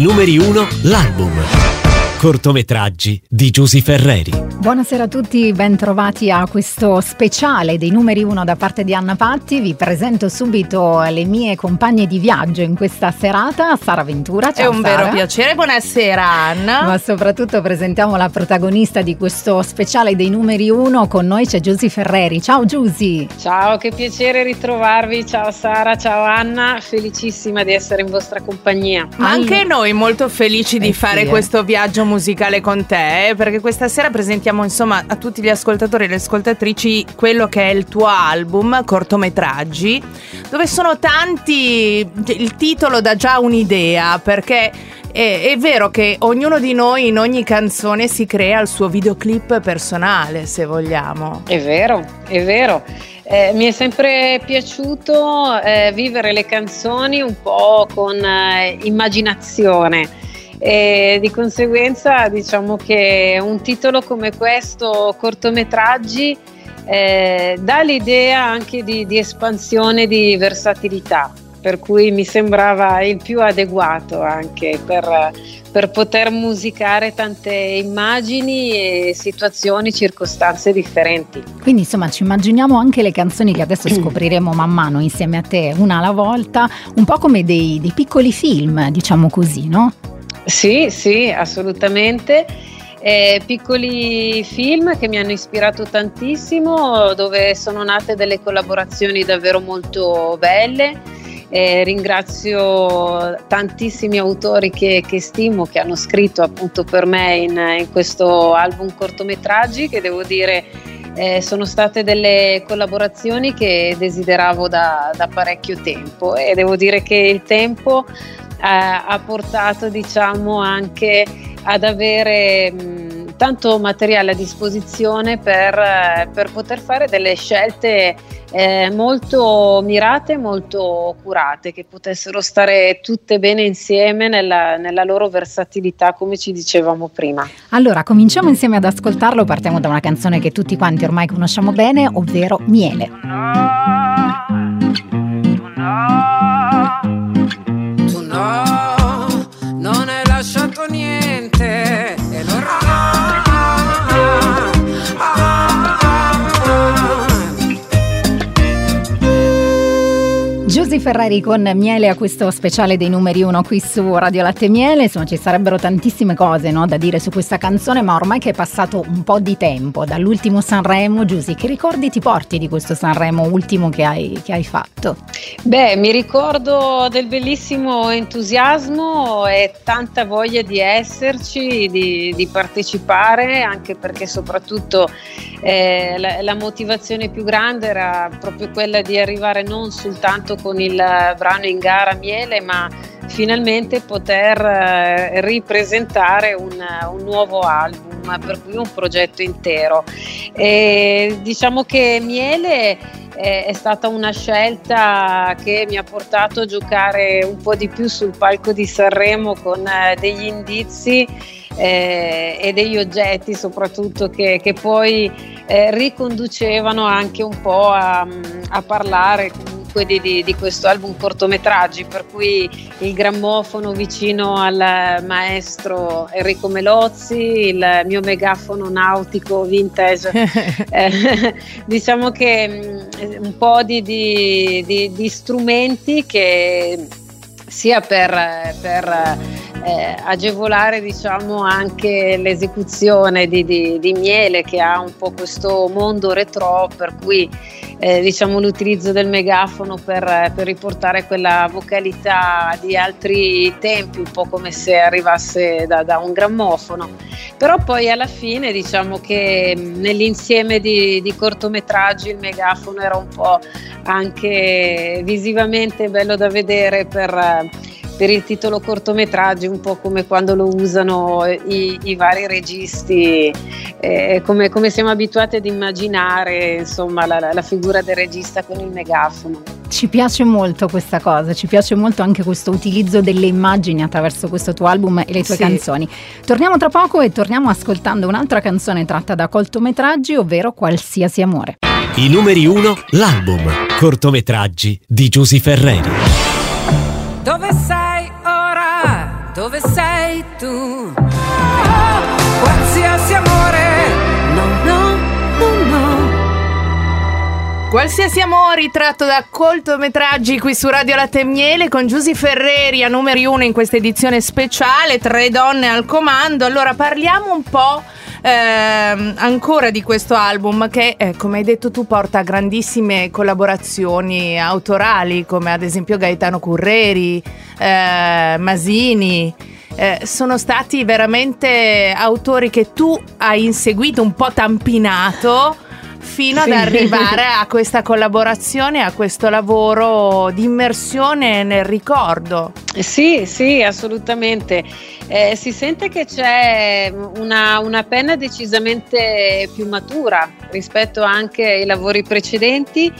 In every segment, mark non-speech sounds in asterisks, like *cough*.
Numeri 1, l'album. Cortometraggi di Giusy Ferreri. Buonasera a tutti, bentrovati a questo speciale dei numeri 1 da parte di Anna Patti. Vi presento subito le mie compagne di viaggio in questa serata, Sara Ventura. Ciao, È un Sara. vero piacere, buonasera Anna. Ma soprattutto presentiamo la protagonista di questo speciale dei numeri 1. Con noi c'è Giusy Ferreri. Ciao Giusy! Ciao, che piacere ritrovarvi. Ciao Sara, ciao Anna, felicissima di essere in vostra compagnia. Anche noi molto felici di Eh fare sì, eh. questo viaggio musicale con te, eh, perché questa sera presentiamo insomma a tutti gli ascoltatori e le ascoltatrici quello che è il tuo album, cortometraggi, dove sono tanti, il titolo dà già un'idea, perché è, è vero che ognuno di noi in ogni canzone si crea il suo videoclip personale, se vogliamo. È vero, è vero. Eh, mi è sempre piaciuto eh, vivere le canzoni un po' con eh, immaginazione e di conseguenza diciamo che un titolo come questo, cortometraggi, eh, dà l'idea anche di, di espansione, di versatilità, per cui mi sembrava il più adeguato anche per, per poter musicare tante immagini e situazioni, circostanze differenti. Quindi insomma ci immaginiamo anche le canzoni che adesso scopriremo man mano insieme a te, una alla volta, un po' come dei, dei piccoli film, diciamo così, no? Sì, sì, assolutamente. Eh, piccoli film che mi hanno ispirato tantissimo, dove sono nate delle collaborazioni davvero molto belle. Eh, ringrazio tantissimi autori che, che stimo, che hanno scritto appunto per me in, in questo album cortometraggi, che devo dire eh, sono state delle collaborazioni che desideravo da, da parecchio tempo e devo dire che il tempo ha portato diciamo anche ad avere mh, tanto materiale a disposizione per, eh, per poter fare delle scelte eh, molto mirate, molto curate, che potessero stare tutte bene insieme nella, nella loro versatilità, come ci dicevamo prima. Allora, cominciamo insieme ad ascoltarlo. Partiamo da una canzone che tutti quanti ormai conosciamo bene, ovvero Miele. Tu Giusy Ferrari con Miele a questo speciale dei numeri 1 qui su Radio Latte Miele. Insomma, ci sarebbero tantissime cose no, da dire su questa canzone, ma ormai che è passato un po' di tempo dall'ultimo Sanremo, Giusy, che ricordi ti porti di questo Sanremo ultimo che hai, che hai fatto? Beh, mi ricordo del bellissimo entusiasmo e tanta voglia di esserci, di, di partecipare, anche perché soprattutto eh, la, la motivazione più grande era proprio quella di arrivare non soltanto con il brano in gara Miele, ma finalmente poter eh, ripresentare un, un nuovo album, per cui un progetto intero. E diciamo che Miele eh, è stata una scelta che mi ha portato a giocare un po' di più sul palco di Sanremo con eh, degli indizi eh, e degli oggetti soprattutto che, che poi eh, riconducevano anche un po' a, a parlare comunque di, di, di, questo album cortometraggi, per cui il grammofono vicino al maestro Enrico Melozzi, il mio megafono nautico vintage, *laughs* eh, diciamo che mh, un po' di, di strumenti che sia per, per eh, agevolare diciamo anche l'esecuzione di, di, di, Miele che ha un po' questo mondo retro per cui eh, diciamo l'utilizzo del megafono per, per, riportare quella vocalità di altri tempi un po' come se arrivasse da, da un grammofono. Però poi alla fine diciamo che nell'insieme di, di cortometraggi il megafono era un po' anche visivamente bello da vedere per per il titolo cortometraggi, un po' come quando lo usano i, i vari registi, eh, come, come, siamo abituati ad immaginare insomma, la, la figura del regista con il megafono. Ci piace molto questa cosa, ci piace molto anche questo utilizzo delle immagini attraverso questo tuo album e le tue Sì. canzoni. Torniamo tra poco e torniamo ascoltando un'altra canzone tratta da cortometraggi, ovvero Qualsiasi amore. I numeri 1, l'album. Cortometraggi di Giusy Ferreri. Dove sei? Dove sei tu? Qualsiasi amore, no, no, no, no. Qualsiasi amore tratto da cortometraggi qui su Radio Latte e Miele con Giusy Ferreri a numeri uno in questa edizione speciale, tre donne al comando. Allora parliamo un po' ehm, ancora di questo album che, eh, come hai detto tu, porta grandissime collaborazioni autorali come ad esempio Gaetano Curreri, eh, Masini. Eh, sono stati veramente autori che tu hai inseguito un po' tampinato fino ad arrivare a questa collaborazione, a questo lavoro di immersione nel ricordo. Sì, sì, assolutamente. Eh, si sente che c'è una, una penna decisamente più matura rispetto anche ai lavori precedenti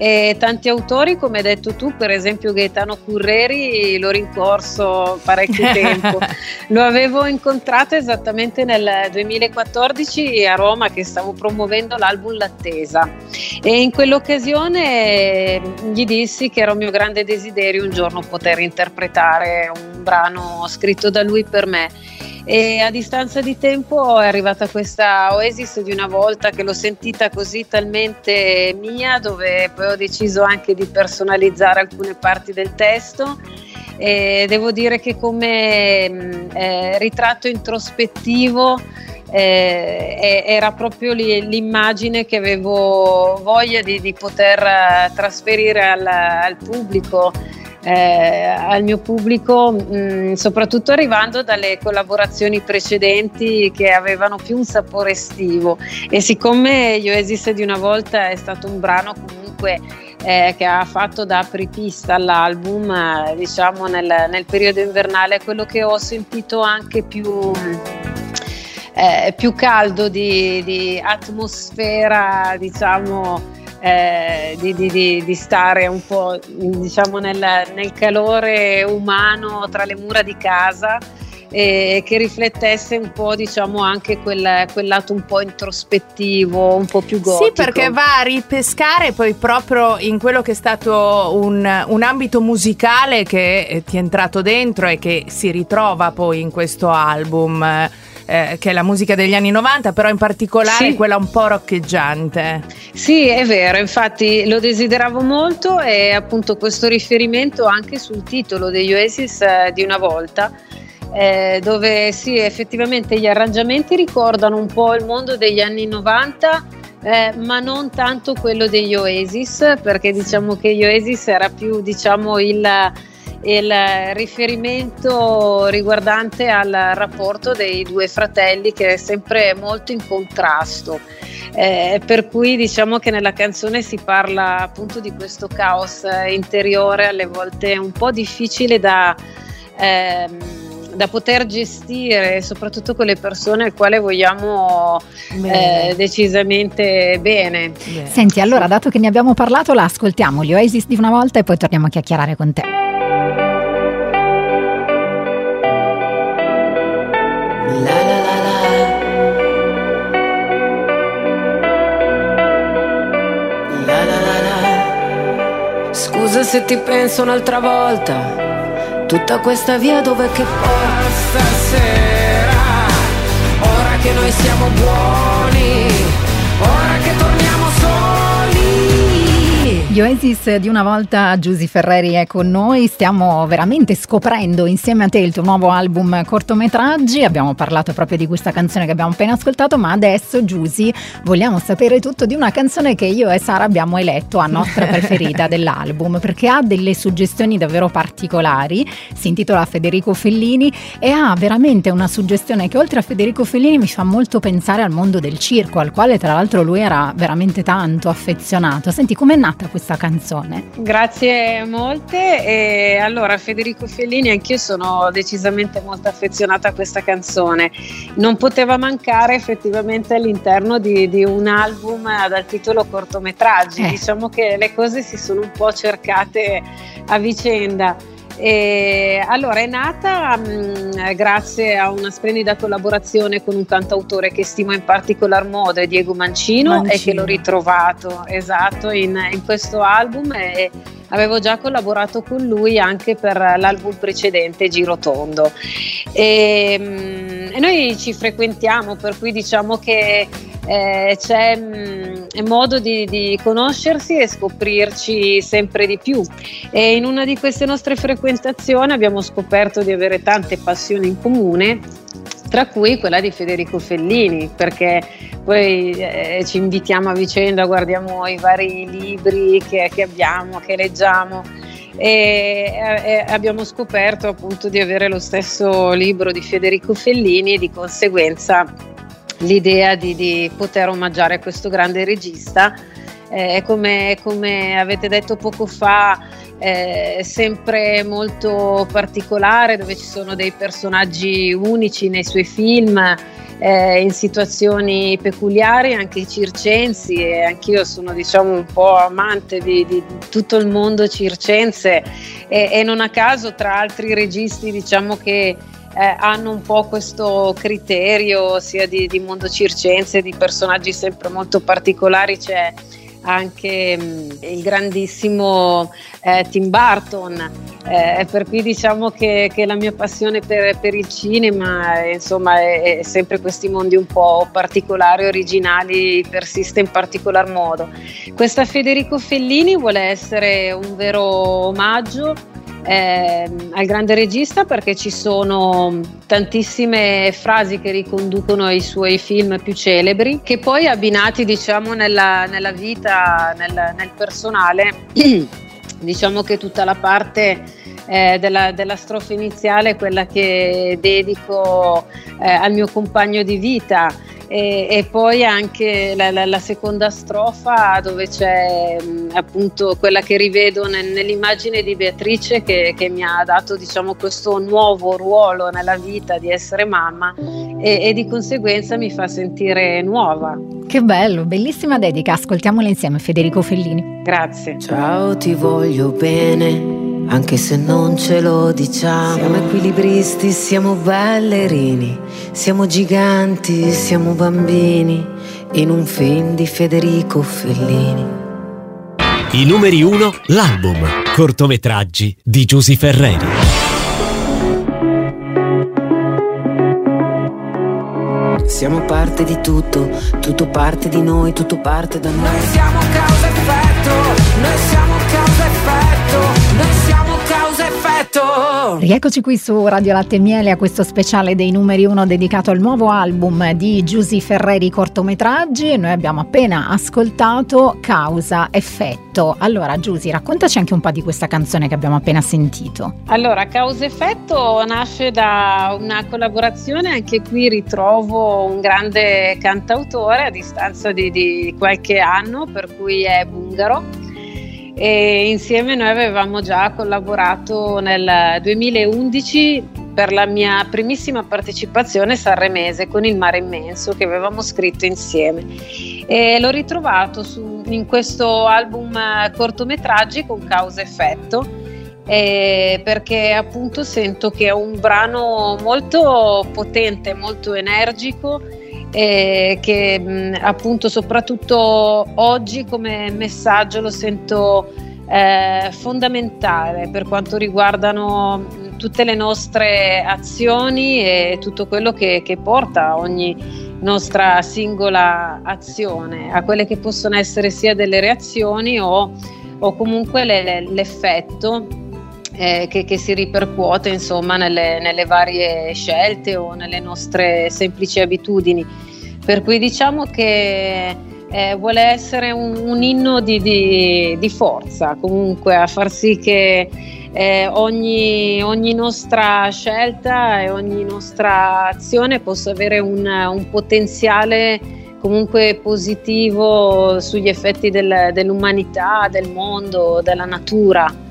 e tanti autori, come hai detto tu, per esempio Gaetano Curreri, l'ho rincorso parecchio *laughs* tempo. Lo avevo incontrato esattamente nel 2014 a Roma che stavo promuovendo l'album L'attesa e in quell'occasione eh, gli dissi che era un mio grande desiderio un giorno poter interpretare un brano scritto da lui per me. E a distanza di tempo è arrivata questa Oasis di una volta che l'ho sentita così talmente mia, dove poi ho deciso anche di personalizzare alcune parti del testo. E devo dire che come mh, eh, ritratto introspettivo eh, era proprio l'immagine che avevo voglia di, di poter eh, trasferire al, al pubblico, eh, al mio pubblico, mh, soprattutto arrivando dalle collaborazioni precedenti che avevano più un sapore estivo. E siccome gli Oasis di una volta è stato un brano comunque eh, che ha fatto da apripista all'album, eh, diciamo nel, nel periodo invernale, quello che ho sentito anche più eh, più caldo di, di atmosfera, diciamo, eh, di, di- di- stare un po' diciamo, nel, nel calore umano tra le mura di casa e che riflettesse un po' diciamo anche quel, quel lato un po' introspettivo, un po' più gotico. Sì, perché va a ripescare poi proprio in quello che è stato un, un ambito musicale che ti è entrato dentro e che si ritrova poi in questo album. Eh, che è la musica degli anni 90, però in particolare Sì. quella un po' roccheggiante. Sì, è vero, infatti lo desideravo molto e appunto questo riferimento anche sul titolo degli Oasis eh, di una volta, eh, dove sì, effettivamente gli arrangiamenti ricordano un po' il mondo degli anni 90. eh, ma non tanto quello degli Oasis, perché diciamo che gli Oasis era più diciamo il, il riferimento riguardante al rapporto dei due fratelli che è sempre molto in contrasto. Eh, per cui diciamo che nella canzone si parla appunto di questo caos interiore, alle volte un po' difficile da, ehm, da poter gestire, soprattutto con le persone al quale vogliamo eh, decisamente bene. Bene. Senti, allora, dato che ne abbiamo parlato, la ascoltiamo, gli Oasis di una volta e poi torniamo a chiacchierare con te. Scusa se ti penso un'altra volta. Tutta questa via dove che porta stasera. Ora che noi siamo buoni. Ora che torniamo. Gli Oasis di una volta, Giusy Ferreri è con noi, stiamo veramente scoprendo insieme a te il tuo nuovo album cortometraggi, abbiamo parlato proprio di questa canzone che abbiamo appena ascoltato, ma adesso Giusy vogliamo sapere tutto di una canzone che io e Sara abbiamo eletto a nostra *laughs* preferita dell'album, perché ha delle suggestioni davvero particolari, si intitola Federico Fellini e ha veramente una suggestione che oltre a Federico Fellini mi fa molto pensare al mondo del circo, al quale tra l'altro lui era veramente tanto affezionato. Senti, com'è nata questa canzone? Grazie molte. E allora, Federico Fellini, anch'io sono decisamente molto affezionata a questa canzone. Non poteva mancare effettivamente all'interno di, di un album dal titolo cortometraggi. Eh. Diciamo che le cose si sono un po' cercate a vicenda. E allora è nata mh, grazie a una splendida collaborazione con un cantautore che stimo in particolar modo, Diego Mancino, e che Mancino. l'ho ritrovato esatto in, in questo album e avevo già collaborato con lui anche per l'album precedente Girotondo e, mm, e noi ci frequentiamo per cui diciamo che eh, c'è mh, mm, modo di, di, conoscersi e scoprirci sempre di più. E in una di queste nostre frequentazioni abbiamo scoperto di avere tante passioni in comune tra cui quella di Federico Fellini, perché poi eh, ci invitiamo a vicenda, guardiamo i vari libri che, che abbiamo, che leggiamo e, e, abbiamo scoperto appunto di avere lo stesso libro di Federico Fellini e di conseguenza l'idea di, di poter omaggiare questo grande regista. Eh, come, come avete detto poco fa, eh, sempre molto particolare, dove ci sono dei personaggi unici nei suoi film, eh, in situazioni peculiari, anche i circensi, e anch'io sono diciamo un po' amante di, di tutto il mondo circense e, e, non a caso tra altri registi diciamo che eh, hanno un po' questo criterio sia di, di mondo circense, di personaggi sempre molto particolari, c'è anche mh, mm, il grandissimo eh, Tim Burton, eh, per cui diciamo che, che la mia passione per, per il cinema insomma, è, è, sempre questi mondi un po' particolari, originali, persiste in particolar modo. Questa Federico Fellini vuole essere un vero omaggio eh, al grande regista perché ci sono tantissime frasi che riconducono ai suoi film più celebri che poi abbinati diciamo nella, nella vita, nel, nel personale, *clears throat* diciamo che tutta la parte eh, della, della, strofa iniziale è quella che dedico eh, al mio compagno di vita e, e poi anche la, la, la, seconda strofa dove c'è mh, appunto quella che rivedo nel, nell'immagine di Beatrice che, che, mi ha dato diciamo questo nuovo ruolo nella vita di essere mamma e, e di conseguenza mi fa sentire nuova. Che bello, bellissima dedica, ascoltiamola insieme Federico Fellini. Grazie. Ciao, ti voglio bene anche se non ce lo diciamo. Siamo equilibristi, siamo ballerini, siamo giganti, siamo bambini, in un film di Federico Fellini. I numeri uno, l'album, cortometraggi di Giusy Ferreri. Siamo parte di tutto, tutto parte di noi, tutto parte da noi. Noi siamo causa effetto, noi siamo Rieccoci qui su Radio Latte Miele a questo speciale dei numeri 1 dedicato al nuovo album di Giusy Ferreri cortometraggi. Noi abbiamo appena ascoltato Causa Effetto. Allora Giusy, raccontaci anche un po' di questa canzone che abbiamo appena sentito. Allora, Causa Effetto nasce da una collaborazione, anche qui ritrovo un grande cantautore a distanza di, di qualche anno, per cui è Bungaro e insieme noi avevamo già collaborato nel 2011 per la mia primissima partecipazione sanremese con Il mare immenso che avevamo scritto insieme. E l'ho ritrovato su, in questo album cortometraggi con causa effetto eh, perché appunto sento che è un brano molto potente, molto energico eh, che mh, appunto soprattutto oggi come messaggio lo sento eh, fondamentale per quanto riguardano tutte le nostre azioni e tutto quello che, che porta ogni nostra singola azione, a quelle che possono essere sia delle reazioni o, o comunque le, le, l'effetto eh, che, che, si ripercuote insomma nelle, nelle, varie scelte o nelle nostre semplici abitudini. Per cui diciamo che eh, vuole essere un, un inno di, di, di, forza comunque a far sì che eh, ogni, ogni, nostra scelta e ogni nostra azione possa avere un, un potenziale comunque positivo sugli effetti del, dell'umanità, del mondo, della natura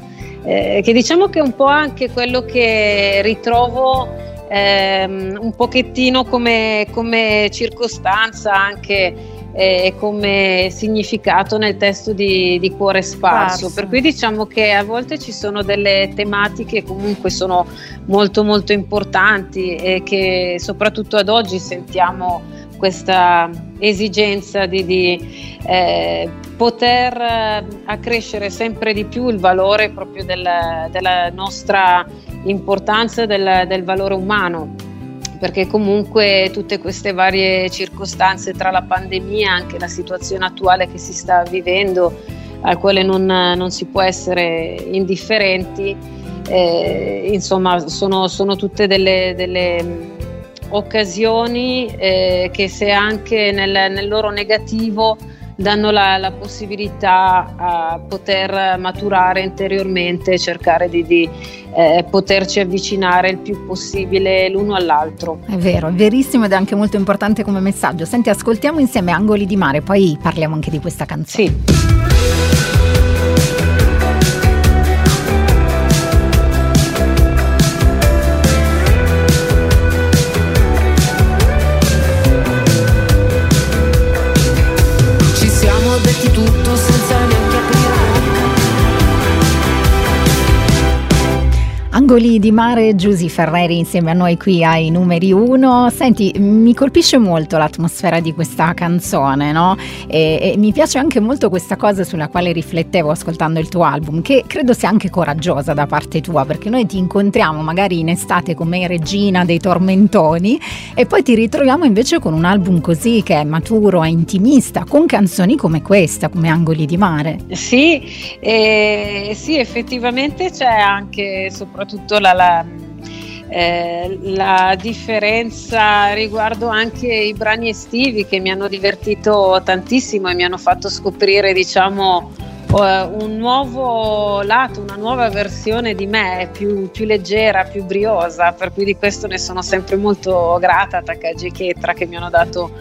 eh, che diciamo che è un po' anche quello che ritrovo ehm, un pochettino come, come circostanza anche e eh, come significato nel testo di, di Cuore Sparso. Sparso. Per cui diciamo che a volte ci sono delle tematiche che comunque sono molto molto importanti e che soprattutto ad oggi sentiamo questa esigenza di, di eh, poter eh, accrescere sempre di più il valore proprio del, della nostra importanza del, del valore umano. Perché comunque tutte queste varie circostanze tra la pandemia anche la situazione attuale che si sta vivendo, al quale non, non si può essere indifferenti, eh, insomma sono, sono, tutte delle, delle mm, occasioni eh, che se anche nel, nel loro negativo danno la, la, possibilità a poter maturare interiormente e cercare di, di eh, poterci avvicinare il più possibile l'uno all'altro. È vero, è verissimo ed è anche molto importante come messaggio. Senti, ascoltiamo insieme Angoli di Mare, poi parliamo anche di questa canzone. Sì. Angoli di mare, Giusy Ferreri insieme a noi qui ai numeri uno. Senti, mi colpisce molto l'atmosfera di questa canzone, no? E, e, mi piace anche molto questa cosa sulla quale riflettevo ascoltando il tuo album, che credo sia anche coraggiosa da parte tua, perché noi ti incontriamo magari in estate come regina dei tormentoni e poi ti ritroviamo invece con un album così che è maturo, è intimista, con canzoni come questa, come Angoli di mare. Sì, eh, sì effettivamente c'è anche soprattutto soprattutto la, la, eh, la, differenza riguardo anche i brani estivi che mi hanno divertito tantissimo e mi hanno fatto scoprire diciamo eh, un nuovo lato, una nuova versione di me più, più, leggera, più briosa, per cui di questo ne sono sempre molto grata a Takagi Chetra che mi hanno dato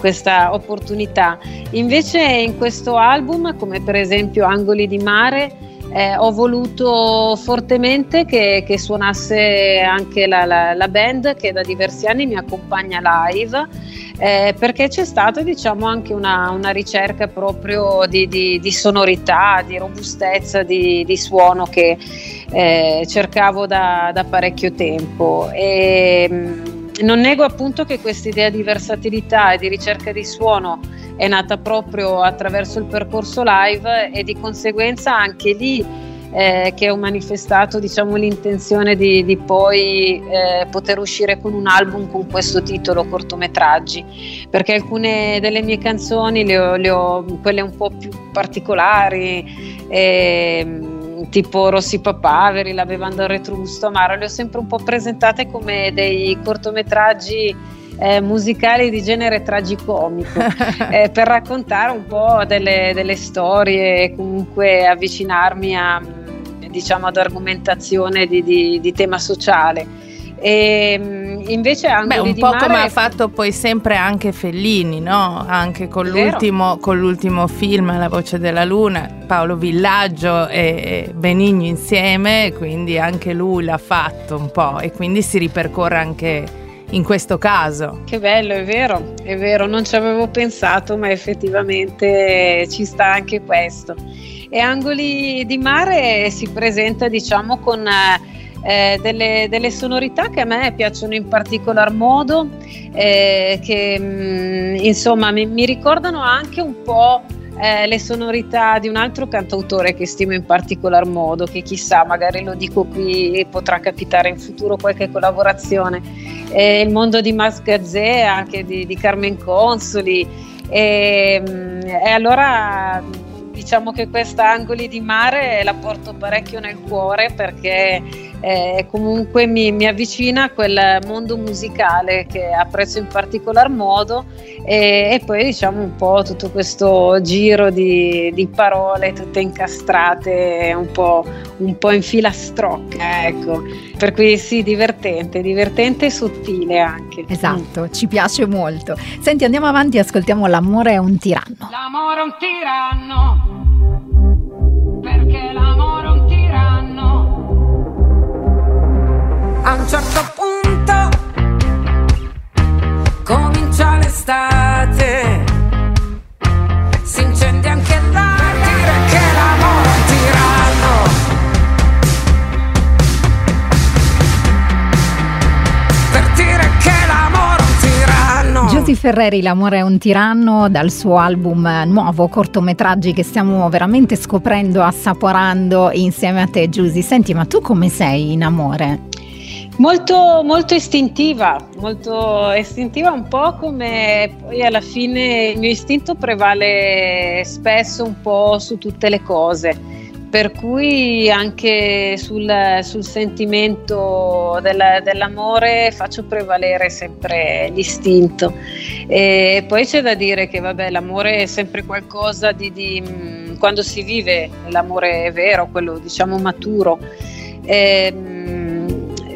questa opportunità. Invece in questo album, come per esempio Angoli di mare, eh, ho voluto fortemente che, che suonasse anche la, la, la, band che da diversi anni mi accompagna live eh, perché c'è stata diciamo anche una, una ricerca proprio di, di, di, sonorità, di robustezza, di, di suono che eh, cercavo da, da, parecchio tempo. E, mm, non nego appunto che questa idea di versatilità e di ricerca di suono è nata proprio attraverso il percorso live e di conseguenza anche lì eh, che ho manifestato diciamo, l'intenzione di, di poi eh, poter uscire con un album con questo titolo cortometraggi. Perché alcune delle mie canzoni le ho, le ho quelle un po' più particolari eh, tipo Rossi Papaveri, la bevanda retrusto, Amaro, le ho sempre un po' presentate come dei cortometraggi eh, musicali di genere tragicomico *laughs* eh, per raccontare un po' delle, delle storie e comunque avvicinarmi a, diciamo, ad argomentazione di, di, di tema sociale. E ehm, invece Beh, un po' come ha fatto poi sempre anche Fellini, no? Anche con l'ultimo, con l'ultimo, film La voce della luna, Paolo Villaggio e Benigno insieme, quindi anche lui l'ha fatto un po' e quindi si ripercorre anche in questo caso. Che bello, è vero, è vero, non ci avevo pensato, ma effettivamente ci sta anche questo. E Angoli di mare si presenta, diciamo, con eh, delle, delle, sonorità che a me piacciono in particolar modo, eh, che mh, mm, insomma mi, mi ricordano anche un po' eh, le sonorità di un altro cantautore che stimo in particolar modo, che chissà, magari lo dico qui potrà capitare in futuro qualche collaborazione. Il mondo di Max Gazzè, anche di, di Carmen Consoli. E, mm, e allora diciamo che questa Angoli di mare la porto parecchio nel cuore perché eh, comunque mi, mi, avvicina a quel mondo musicale che apprezzo in particolar modo e, e poi diciamo un po' tutto questo giro di, di parole tutte incastrate un po', un po' in filastrocca ecco. Per cui sì divertente divertente e sottile anche. Esatto mm. ci piace molto. Senti andiamo avanti e ascoltiamo L'amore è un tiranno. L'amore è un tiranno a un certo punto comincia l'estate, si incendia anche là, dire che l'amore è tiranno. Per dire che l'amore è un tiranno. Giusy Ferreri, L'amore è un tiranno, dal suo album nuovo cortometraggi che stiamo veramente scoprendo, assaporando insieme a te Giusy. Senti, ma tu come sei in amore? Molto, molto istintiva, molto istintiva, un po' come poi alla fine il mio istinto prevale spesso un po' su tutte le cose per cui anche sul, sul sentimento del, dell'amore faccio prevalere sempre l'istinto. E poi c'è da dire che vabbè, l'amore è sempre qualcosa di, di mm, quando si vive l'amore è vero, quello diciamo maturo. E, ehm,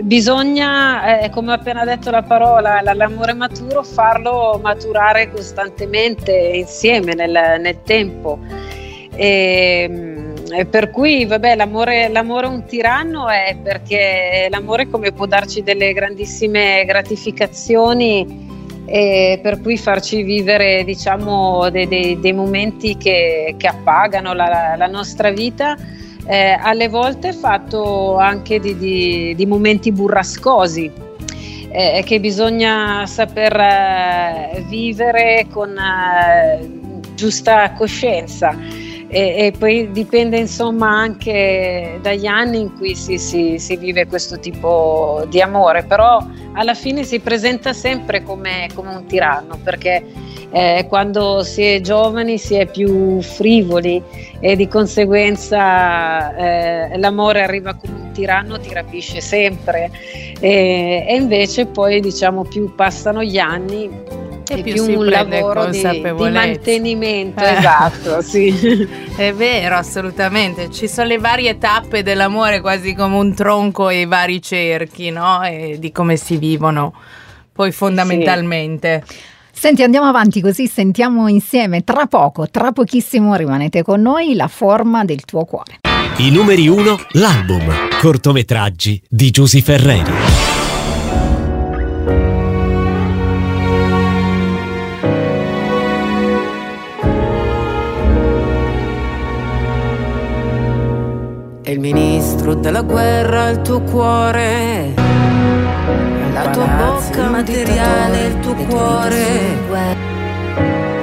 bisogna, eh, come ho appena detto la parola, l'amore maturo, farlo maturare costantemente insieme nel, nel tempo. E, ehm, per cui vabbè, l'amore, l'amore un tiranno è perché l'amore come può darci delle grandissime gratificazioni e per cui farci vivere diciamo dei, dei, dei momenti che, che appagano la, la, nostra vita eh, alle volte fatto anche di, di, di momenti burrascosi eh, che bisogna saper eh, vivere con eh, giusta coscienza. E, e, poi dipende insomma anche dagli anni in cui si, si, si, vive questo tipo di amore, però alla fine si presenta sempre come, come un tiranno perché eh, quando si è giovani si è più frivoli e di conseguenza eh, l'amore arriva come un tiranno, ti rapisce sempre e, e invece poi diciamo più passano gli anni e più, più un lavoro di, di, mantenimento, eh. esatto, sì. *laughs* È vero, assolutamente. Ci sono le varie tappe dell'amore, quasi come un tronco e i vari cerchi, no? E di come si vivono poi fondamentalmente. Sì. Senti, andiamo avanti così sentiamo insieme tra poco, tra pochissimo rimanete con noi, la forma del tuo cuore. I numeri uno, l'album, cortometraggi di Giusy Ferreri. E il ministro della guerra il tuo cuore. La tua bocca materiale, il tuo cuore.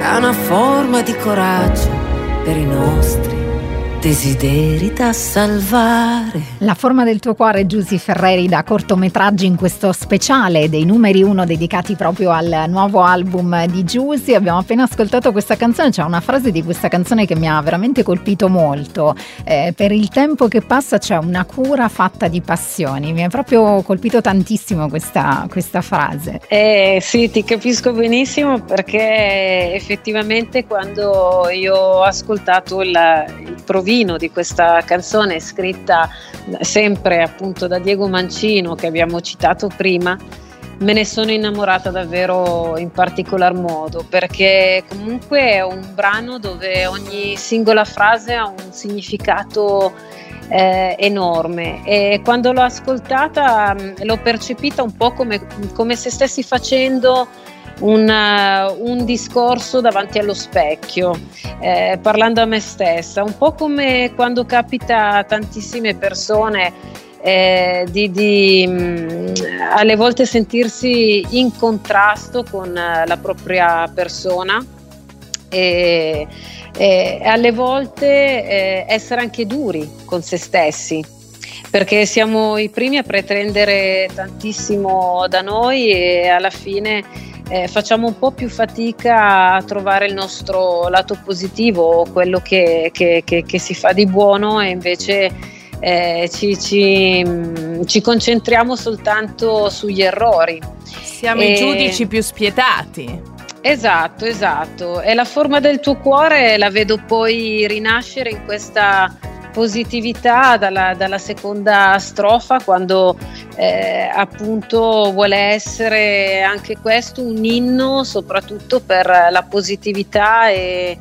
Ha una forma di coraggio per i nostri desideri da salvare. La forma del tuo cuore, Giusy Ferreri, da cortometraggi in questo speciale dei numeri uno dedicati proprio al nuovo album di Giusy. Abbiamo appena ascoltato questa canzone, c'è una frase di questa canzone che mi ha veramente colpito molto. Eh, per il tempo che passa c'è una cura fatta di passioni. Mi ha proprio colpito tantissimo questa, questa frase. Eh, sì, ti capisco benissimo perché effettivamente quando io ho ascoltato il, il provino provino di questa canzone scritta sempre appunto da Diego Mancino che abbiamo citato prima, me ne sono innamorata davvero in particolar modo perché comunque è un brano dove ogni singola frase ha un significato eh, enorme. E quando l'ho ascoltata l'ho percepita un po' come, come se stessi facendo un, uh, un discorso davanti allo specchio, eh, parlando a me stessa, un po' come quando capita a tantissime persone eh, di, di mh, mm, alle volte sentirsi in contrasto con uh, la propria persona e, e alle volte eh, essere anche duri con se stessi perché siamo i primi a pretendere tantissimo da noi e alla fine eh, facciamo un po' più fatica a trovare il nostro lato positivo, quello che, che, che, che si fa di buono e invece eh, ci, ci, mm, ci, concentriamo soltanto sugli errori. Siamo e... i giudici più spietati. Esatto, esatto. E la forma del tuo cuore la vedo poi rinascere in questa positività dalla, dalla seconda strofa quando eh, appunto vuole essere anche questo un inno soprattutto per la positività e,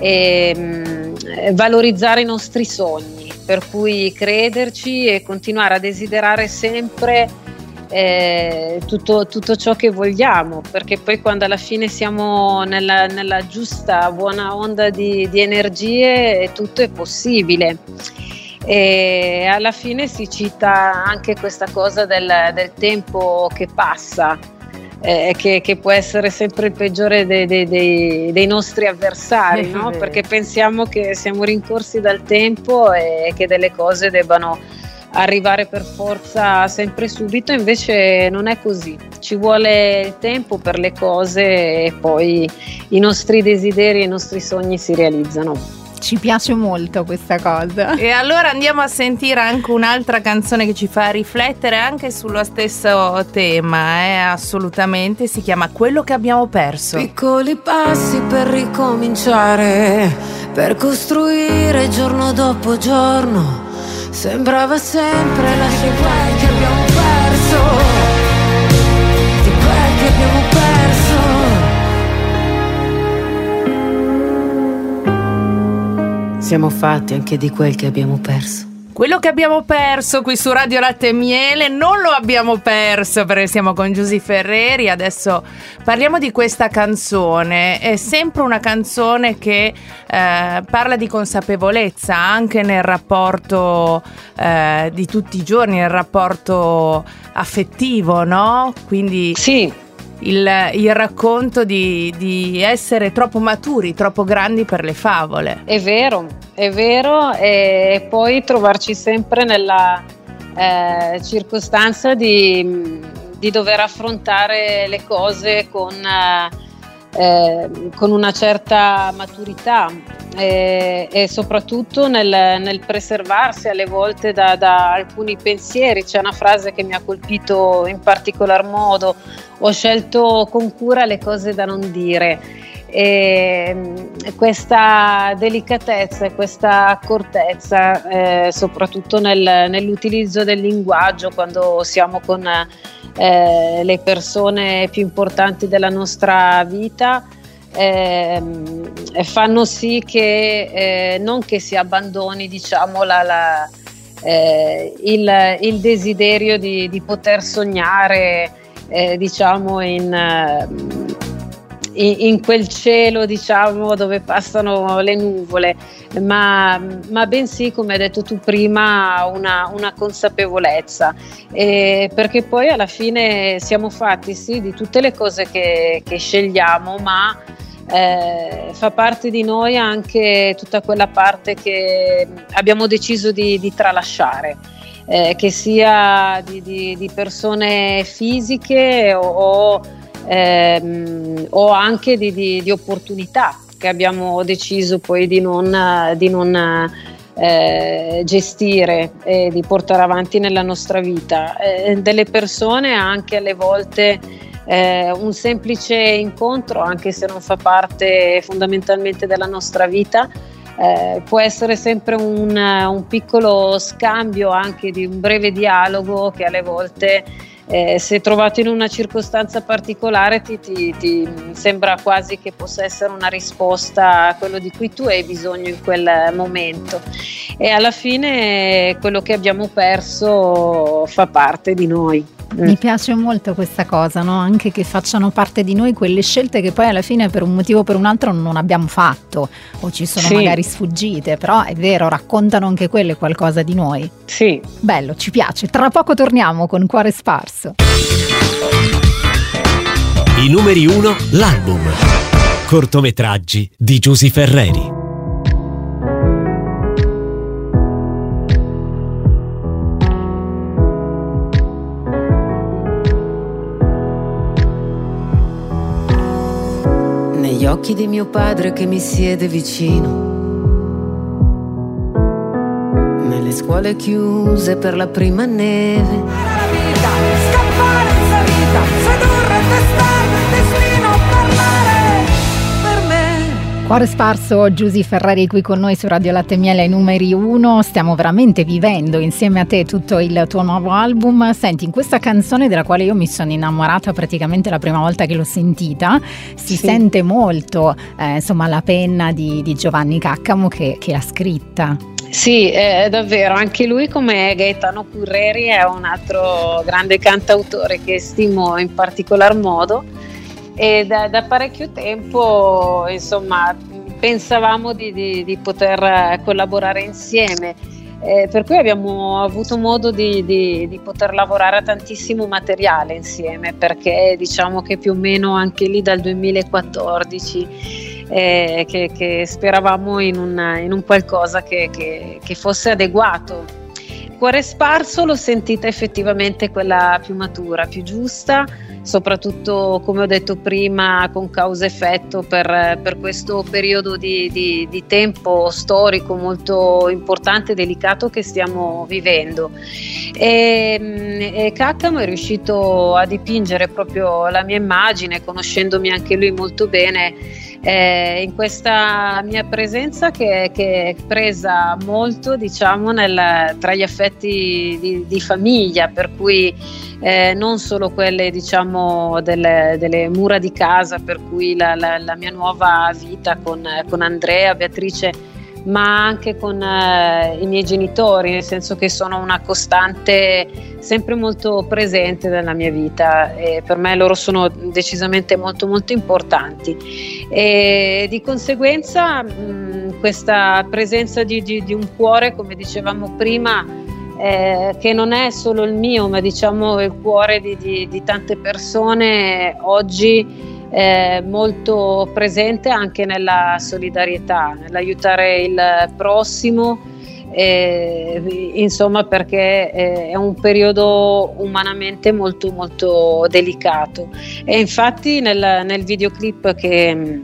e mh, mm, valorizzare i nostri sogni, per cui crederci e continuare a desiderare sempre eh, tutto, tutto, ciò che vogliamo, perché poi quando alla fine siamo nella, nella giusta, buona onda di, di energie, tutto è possibile. E alla fine si cita anche questa cosa del, del tempo che passa, eh, che, che, può essere sempre il peggiore dei, dei, dei, dei nostri avversari, no? perché pensiamo che siamo rincorsi dal tempo e che delle cose debbano arrivare per forza sempre subito, invece non è così, ci vuole tempo per le cose e poi i nostri desideri e i nostri sogni si realizzano. Ci piace molto questa cosa. E allora andiamo a sentire anche un'altra canzone che ci fa riflettere anche sullo stesso tema, eh? assolutamente, si chiama Quello che abbiamo perso. Piccoli passi per ricominciare, per costruire giorno dopo giorno. Sembrava sempre la quel che abbiamo perso, di quel che abbiamo perso. Siamo fatti anche di quel che abbiamo perso. Quello che abbiamo perso qui su Radio Latte e Miele non lo abbiamo perso perché siamo con Giusy Ferreri. Adesso parliamo di questa canzone. È sempre una canzone che eh, parla di consapevolezza anche nel rapporto eh, di tutti i giorni, nel rapporto affettivo, no? Quindi sì il, il racconto di, di, essere troppo maturi, troppo grandi per le favole. È vero, è vero, e poi trovarci sempre nella eh, circostanza di, di, dover affrontare le cose con... Eh, eh, con una certa maturità e, e soprattutto nel, nel, preservarsi alle volte da, da, alcuni pensieri. C'è una frase che mi ha colpito in particolar modo, ho scelto con cura le cose da non dire. E questa delicatezza e questa accortezza, eh, soprattutto nel, nell'utilizzo del linguaggio quando siamo con eh, le persone più importanti della nostra vita, eh, fanno sì che eh, non che si abbandoni diciamo, la, la, eh, il, il, desiderio di, di poter sognare eh, diciamo in in, quel cielo diciamo dove passano le nuvole ma, ma bensì come hai detto tu prima una, una consapevolezza eh, perché poi alla fine siamo fatti sì di tutte le cose che, che scegliamo ma eh, fa parte di noi anche tutta quella parte che abbiamo deciso di, di tralasciare. Eh, che sia di, di, di persone fisiche o, o ehm, o anche di, di, di, opportunità che abbiamo deciso poi di non, di non eh, gestire e di portare avanti nella nostra vita. Eh, delle persone anche alle volte eh, un semplice incontro, anche se non fa parte fondamentalmente della nostra vita, eh, può essere sempre un, un, piccolo scambio anche di un breve dialogo che alle volte eh, se trovato in una circostanza particolare ti, ti, ti, sembra quasi che possa essere una risposta a quello di cui tu hai bisogno in quel momento e alla fine quello che abbiamo perso fa parte di noi. Mi piace molto questa cosa, no? anche che facciano parte di noi quelle scelte che poi alla fine per un motivo o per un altro non abbiamo fatto o ci sono sì. magari sfuggite, però è vero, raccontano anche quelle qualcosa di noi. Sì. Bello, ci piace. Tra poco torniamo con Cuore Sparso. I numeri 1, l'album. Cortometraggi di Giusy Ferreri. Occhi di mio padre che mi siede vicino. Nelle scuole chiuse per la prima neve. Vita, scappare in salita, sedurre, Cuore sparso, Giusy Ferrari qui con noi su Radio Latte Miele numeri 1. Stiamo veramente vivendo insieme a te tutto il tuo nuovo album. Senti, in questa canzone della quale io mi sono innamorata praticamente la prima volta che l'ho sentita, si sì. sente molto eh, insomma la penna di, di Giovanni Caccamo che, che l'ha scritta. Sì, è davvero, anche lui come Gaetano Curreri è un altro grande cantautore che stimo in particolar modo e da, da parecchio tempo insomma pensavamo di, di, di poter collaborare insieme. Eh, per cui abbiamo avuto modo di, di, di, poter lavorare a tantissimo materiale insieme perché diciamo che più o meno anche lì dal 2014 eh, che, che, speravamo in un, in un qualcosa che, che, che fosse adeguato cuore sparso l'ho sentita effettivamente quella più matura, più giusta, soprattutto come ho detto prima con causa-effetto per, per questo periodo di, di, di, tempo storico molto importante e delicato che stiamo vivendo. E, e Caccamo è riuscito a dipingere proprio la mia immagine, conoscendomi anche lui molto bene eh, in questa mia presenza che, che è presa molto diciamo nel, tra gli affetti di, di famiglia per cui eh, non solo quelle diciamo delle, delle, mura di casa per cui la, la, la mia nuova vita con, con Andrea, Beatrice ma anche con eh, i miei genitori, nel senso che sono una costante sempre molto presente nella mia vita e per me loro sono decisamente molto molto importanti. E di conseguenza mh, questa presenza di, di, di, un cuore, come dicevamo prima, eh, che non è solo il mio, ma diciamo il cuore di, di tante persone oggi eh, molto presente anche nella solidarietà, nell'aiutare il prossimo, eh, insomma perché eh, è un periodo umanamente molto molto delicato. E infatti nel, nel videoclip che,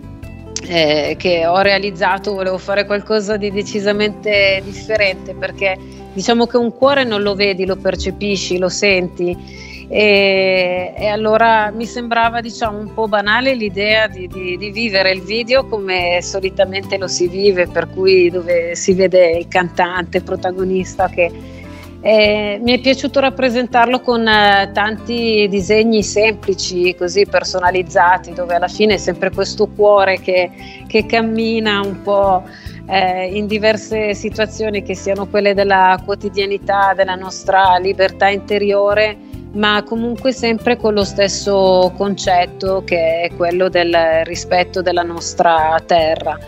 eh, che ho realizzato volevo fare qualcosa di decisamente differente perché diciamo che un cuore non lo vedi, lo percepisci, lo senti e, e, allora mi sembrava diciamo un po' banale l'idea di, di, di, vivere il video come solitamente lo si vive, per cui dove si vede il cantante, il protagonista che eh, mi è piaciuto rappresentarlo con eh, tanti disegni semplici, così personalizzati, dove alla fine è sempre questo cuore che, che cammina un po' eh, in diverse situazioni, che siano quelle della quotidianità, della nostra libertà interiore ma comunque sempre con lo stesso concetto che è quello del rispetto della nostra terra.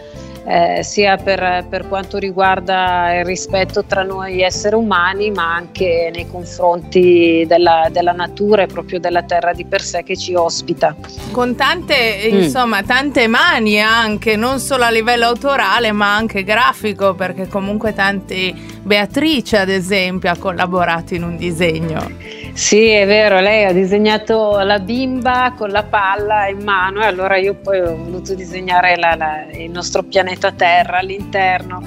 Eh, sia per, per, quanto riguarda il rispetto tra noi esseri umani, ma anche nei confronti della, della, natura e proprio della terra di per sé che ci ospita. Con tante, mm. insomma, tante mani anche, non solo a livello autorale, ma anche grafico, perché comunque tanti Beatrice, ad esempio, ha collaborato in un disegno. Sì, è vero, lei ha disegnato la bimba con la palla in mano e allora io poi ho voluto disegnare la, la, il nostro pianeta Terra all'interno.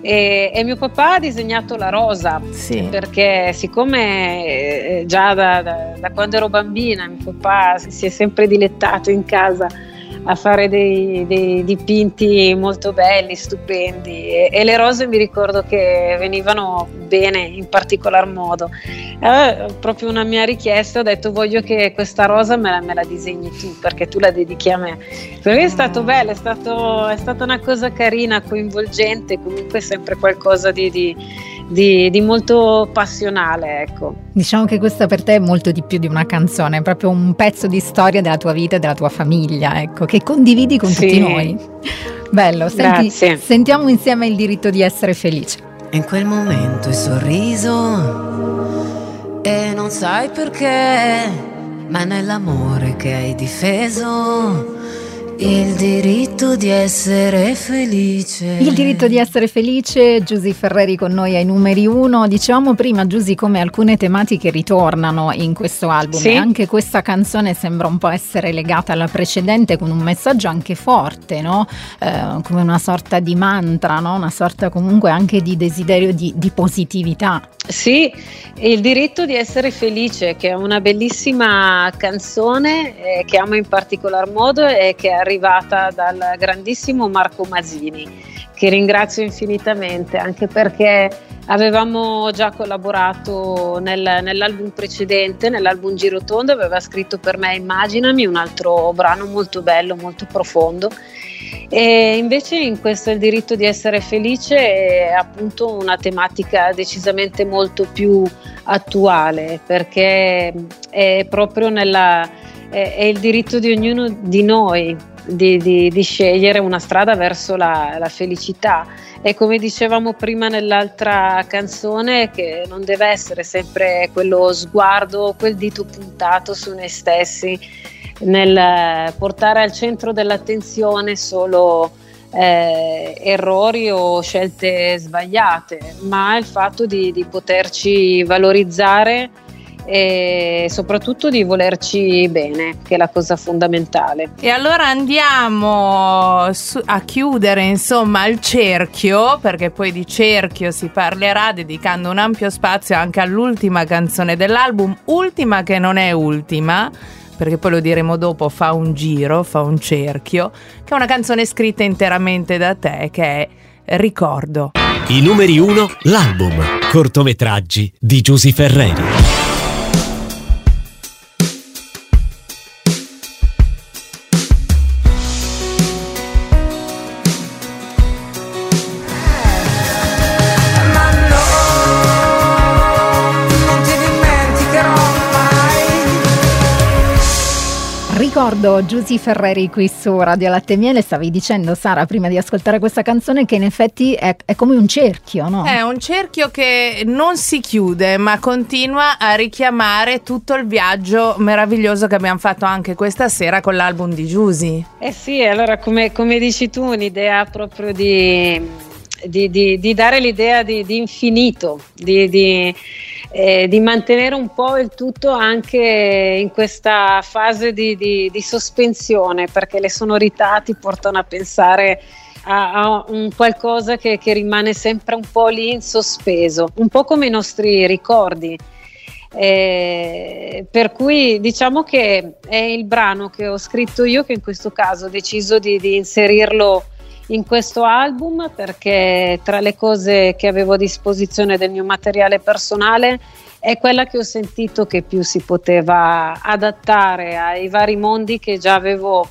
E, e, mio papà ha disegnato la rosa sì. perché siccome eh, già da, da, da, quando ero bambina mio papà si è sempre dilettato in casa a fare dei, dei dipinti molto belli, stupendi e, e, le rose mi ricordo che venivano bene in particolar modo. Eh, proprio una mia richiesta, ho detto voglio che questa rosa me la, me la, disegni tu perché tu la dedichi a me. Per me è stato bello, è, stato, è stata una cosa carina, coinvolgente, comunque sempre qualcosa di, di di, di, molto passionale. Ecco. Diciamo che questa per te è molto di più di una canzone, è proprio un pezzo di storia della tua vita e della tua famiglia, ecco, che condividi con sì. tutti noi. Bello, senti, sentiamo insieme il diritto di essere felice. In quel momento hai sorriso e non sai perché, ma nell'amore che hai difeso il diritto di essere felice. Il diritto di essere felice, Giusy Ferreri con noi ai numeri uno. Dicevamo prima, Giusy, come alcune tematiche ritornano in questo album. Sì. E anche questa canzone sembra un po' essere legata alla precedente con un messaggio anche forte, no? eh, come una sorta di mantra, no? una sorta comunque anche di desiderio di, di positività. Sì, il diritto di essere felice, che è una bellissima canzone eh, che amo in particolar modo e che è arrivata dal grandissimo Marco Masini, che ringrazio infinitamente anche perché avevamo già collaborato nel, nell'album precedente, nell'album Girotondo, aveva scritto per me Immaginami, un altro brano molto bello, molto profondo e invece in questo il diritto di essere felice è appunto una tematica decisamente molto più attuale perché è proprio nella, è, è il diritto di ognuno di noi di, di, di scegliere una strada verso la, la, felicità. E come dicevamo prima nell'altra canzone, che non deve essere sempre quello sguardo, quel dito puntato su noi stessi, nel portare al centro dell'attenzione solo eh, errori o scelte sbagliate, ma il fatto di, di poterci valorizzare e soprattutto di volerci bene, che è la cosa fondamentale. E allora andiamo su- a chiudere insomma il cerchio, perché poi di cerchio si parlerà dedicando un ampio spazio anche all'ultima canzone dell'album, ultima che non è ultima perché poi lo diremo dopo, fa un giro, fa un cerchio, che è una canzone scritta interamente da te, che è Ricordo. I numeri uno, l'album, cortometraggi di Giusy Ferreri. Ricordo Giusy Ferreri qui su Radio Latte Miele, stavi dicendo Sara prima di ascoltare questa canzone che in effetti è, è, come un cerchio, no? È un cerchio che non si chiude ma continua a richiamare tutto il viaggio meraviglioso che abbiamo fatto anche questa sera con l'album di Giusy. Eh sì, allora come, come dici tu un'idea proprio di... Di, di, di, dare l'idea di, infinito, di, eh, mantenere un po' il tutto anche in questa fase di sospensione, perché le sonorità ti portano a pensare a, a un qualcosa che, che rimane sempre un po' lì in sospeso, un po' come i nostri ricordi. Eh, per cui diciamo che è il brano che ho scritto io che in questo caso ho deciso di, di inserirlo in questo album perché tra le cose che avevo a disposizione del mio materiale personale è quella che ho sentito che più si poteva adattare ai vari mondi che già avevo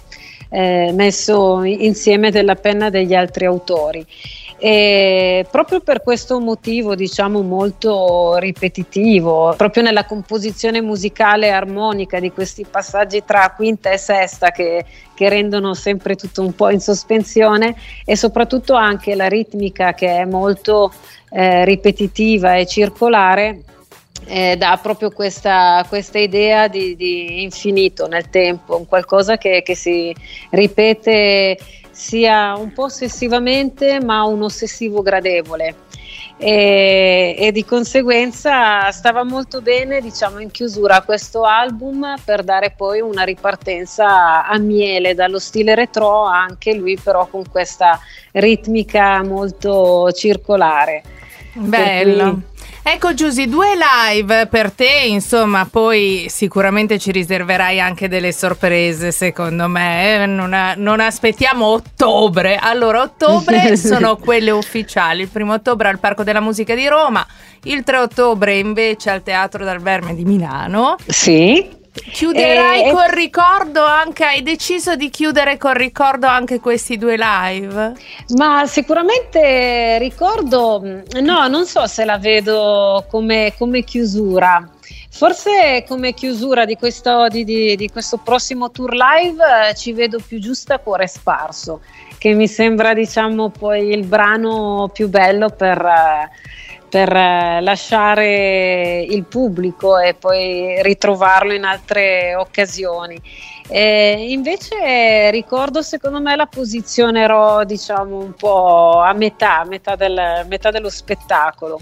eh, messo insieme della penna degli altri autori. E proprio per questo motivo, diciamo molto ripetitivo, proprio nella composizione musicale armonica di questi passaggi tra quinta e sesta che, che rendono sempre tutto un po' in sospensione e soprattutto anche la ritmica che è molto eh, ripetitiva e circolare. Eh, dà proprio questa, questa idea di, di, infinito nel tempo, un qualcosa che, che si ripete sia un po' ossessivamente ma un ossessivo gradevole. E, e, di conseguenza stava molto bene diciamo in chiusura a questo album per dare poi una ripartenza a miele dallo stile retro anche lui però con questa ritmica molto circolare. Bello Ecco Giusy, due live per te, insomma, poi sicuramente ci riserverai anche delle sorprese, secondo me. Eh? Non, a, non, aspettiamo ottobre. Allora, ottobre *laughs* sono quelle ufficiali. Il primo ottobre al Parco della Musica di Roma, il 3 ottobre invece al Teatro dal Verme di Milano. Sì. Chiuderai e, col ricordo anche, hai deciso di chiudere col ricordo anche questi due live? Ma sicuramente ricordo, no, non so se la vedo come, come chiusura. Forse come chiusura di questo, di, di, di questo, prossimo tour live eh, ci vedo più giusta Cuore Sparso, che mi sembra diciamo poi il brano più bello per... Eh, per eh, lasciare il pubblico e poi ritrovarlo in altre occasioni. E invece ricordo secondo me la posizionerò diciamo un po' a metà, metà, del, metà dello spettacolo.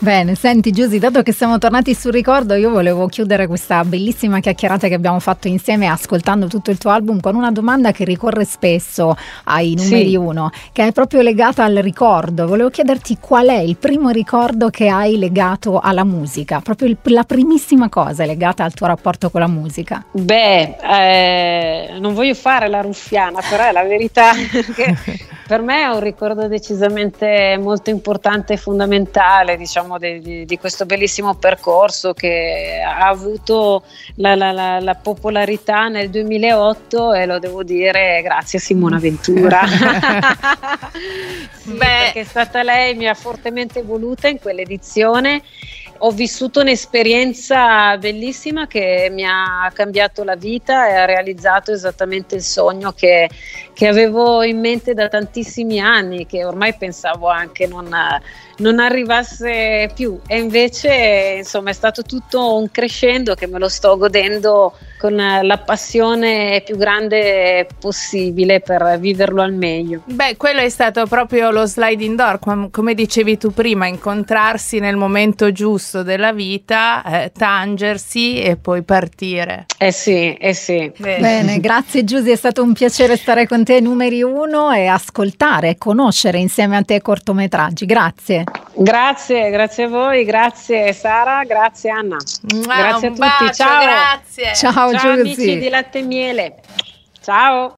Bene, senti Giusy, dato che siamo tornati sul ricordo, io volevo chiudere questa bellissima chiacchierata che abbiamo fatto insieme ascoltando tutto il tuo album con una domanda che ricorre spesso ai numeri sì. uno, che è proprio legata al ricordo. Volevo chiederti qual è il primo ricordo che hai legato alla musica, proprio il, la primissima cosa legata al tuo rapporto con la musica. Beh, eh, non voglio fare la ruffiana, però è la verità *laughs* che per me è un ricordo decisamente molto importante e fondamentale, diciamo, di, di, di questo bellissimo percorso che ha avuto la, la, la, la, popolarità nel 2008 e lo devo dire grazie a Simona Ventura. *laughs* sì, Beh. perché è stata lei, mi ha fortemente voluta in quell'edizione ho vissuto un'esperienza bellissima che mi ha cambiato la vita e ha realizzato esattamente il sogno che, che avevo in mente da tantissimi anni, che ormai pensavo anche non, non arrivasse più. E invece, insomma, è stato tutto un crescendo che me lo sto godendo con la passione più grande possibile per viverlo al meglio. Beh, quello è stato proprio lo sliding door, com- come dicevi tu prima, incontrarsi nel momento giusto della vita, eh, tangersi e poi partire. Eh sì, eh sì. Bene, Bene *laughs* grazie Giusy, è stato un piacere stare con te numeri uno e ascoltare e conoscere insieme a te cortometraggi. Grazie. Grazie, grazie a voi, grazie Sara, grazie Anna. Mua, grazie a un tutti, bacio, ciao. Grazie. Ciao, Ciao amici di Latte e Miele. Ciao.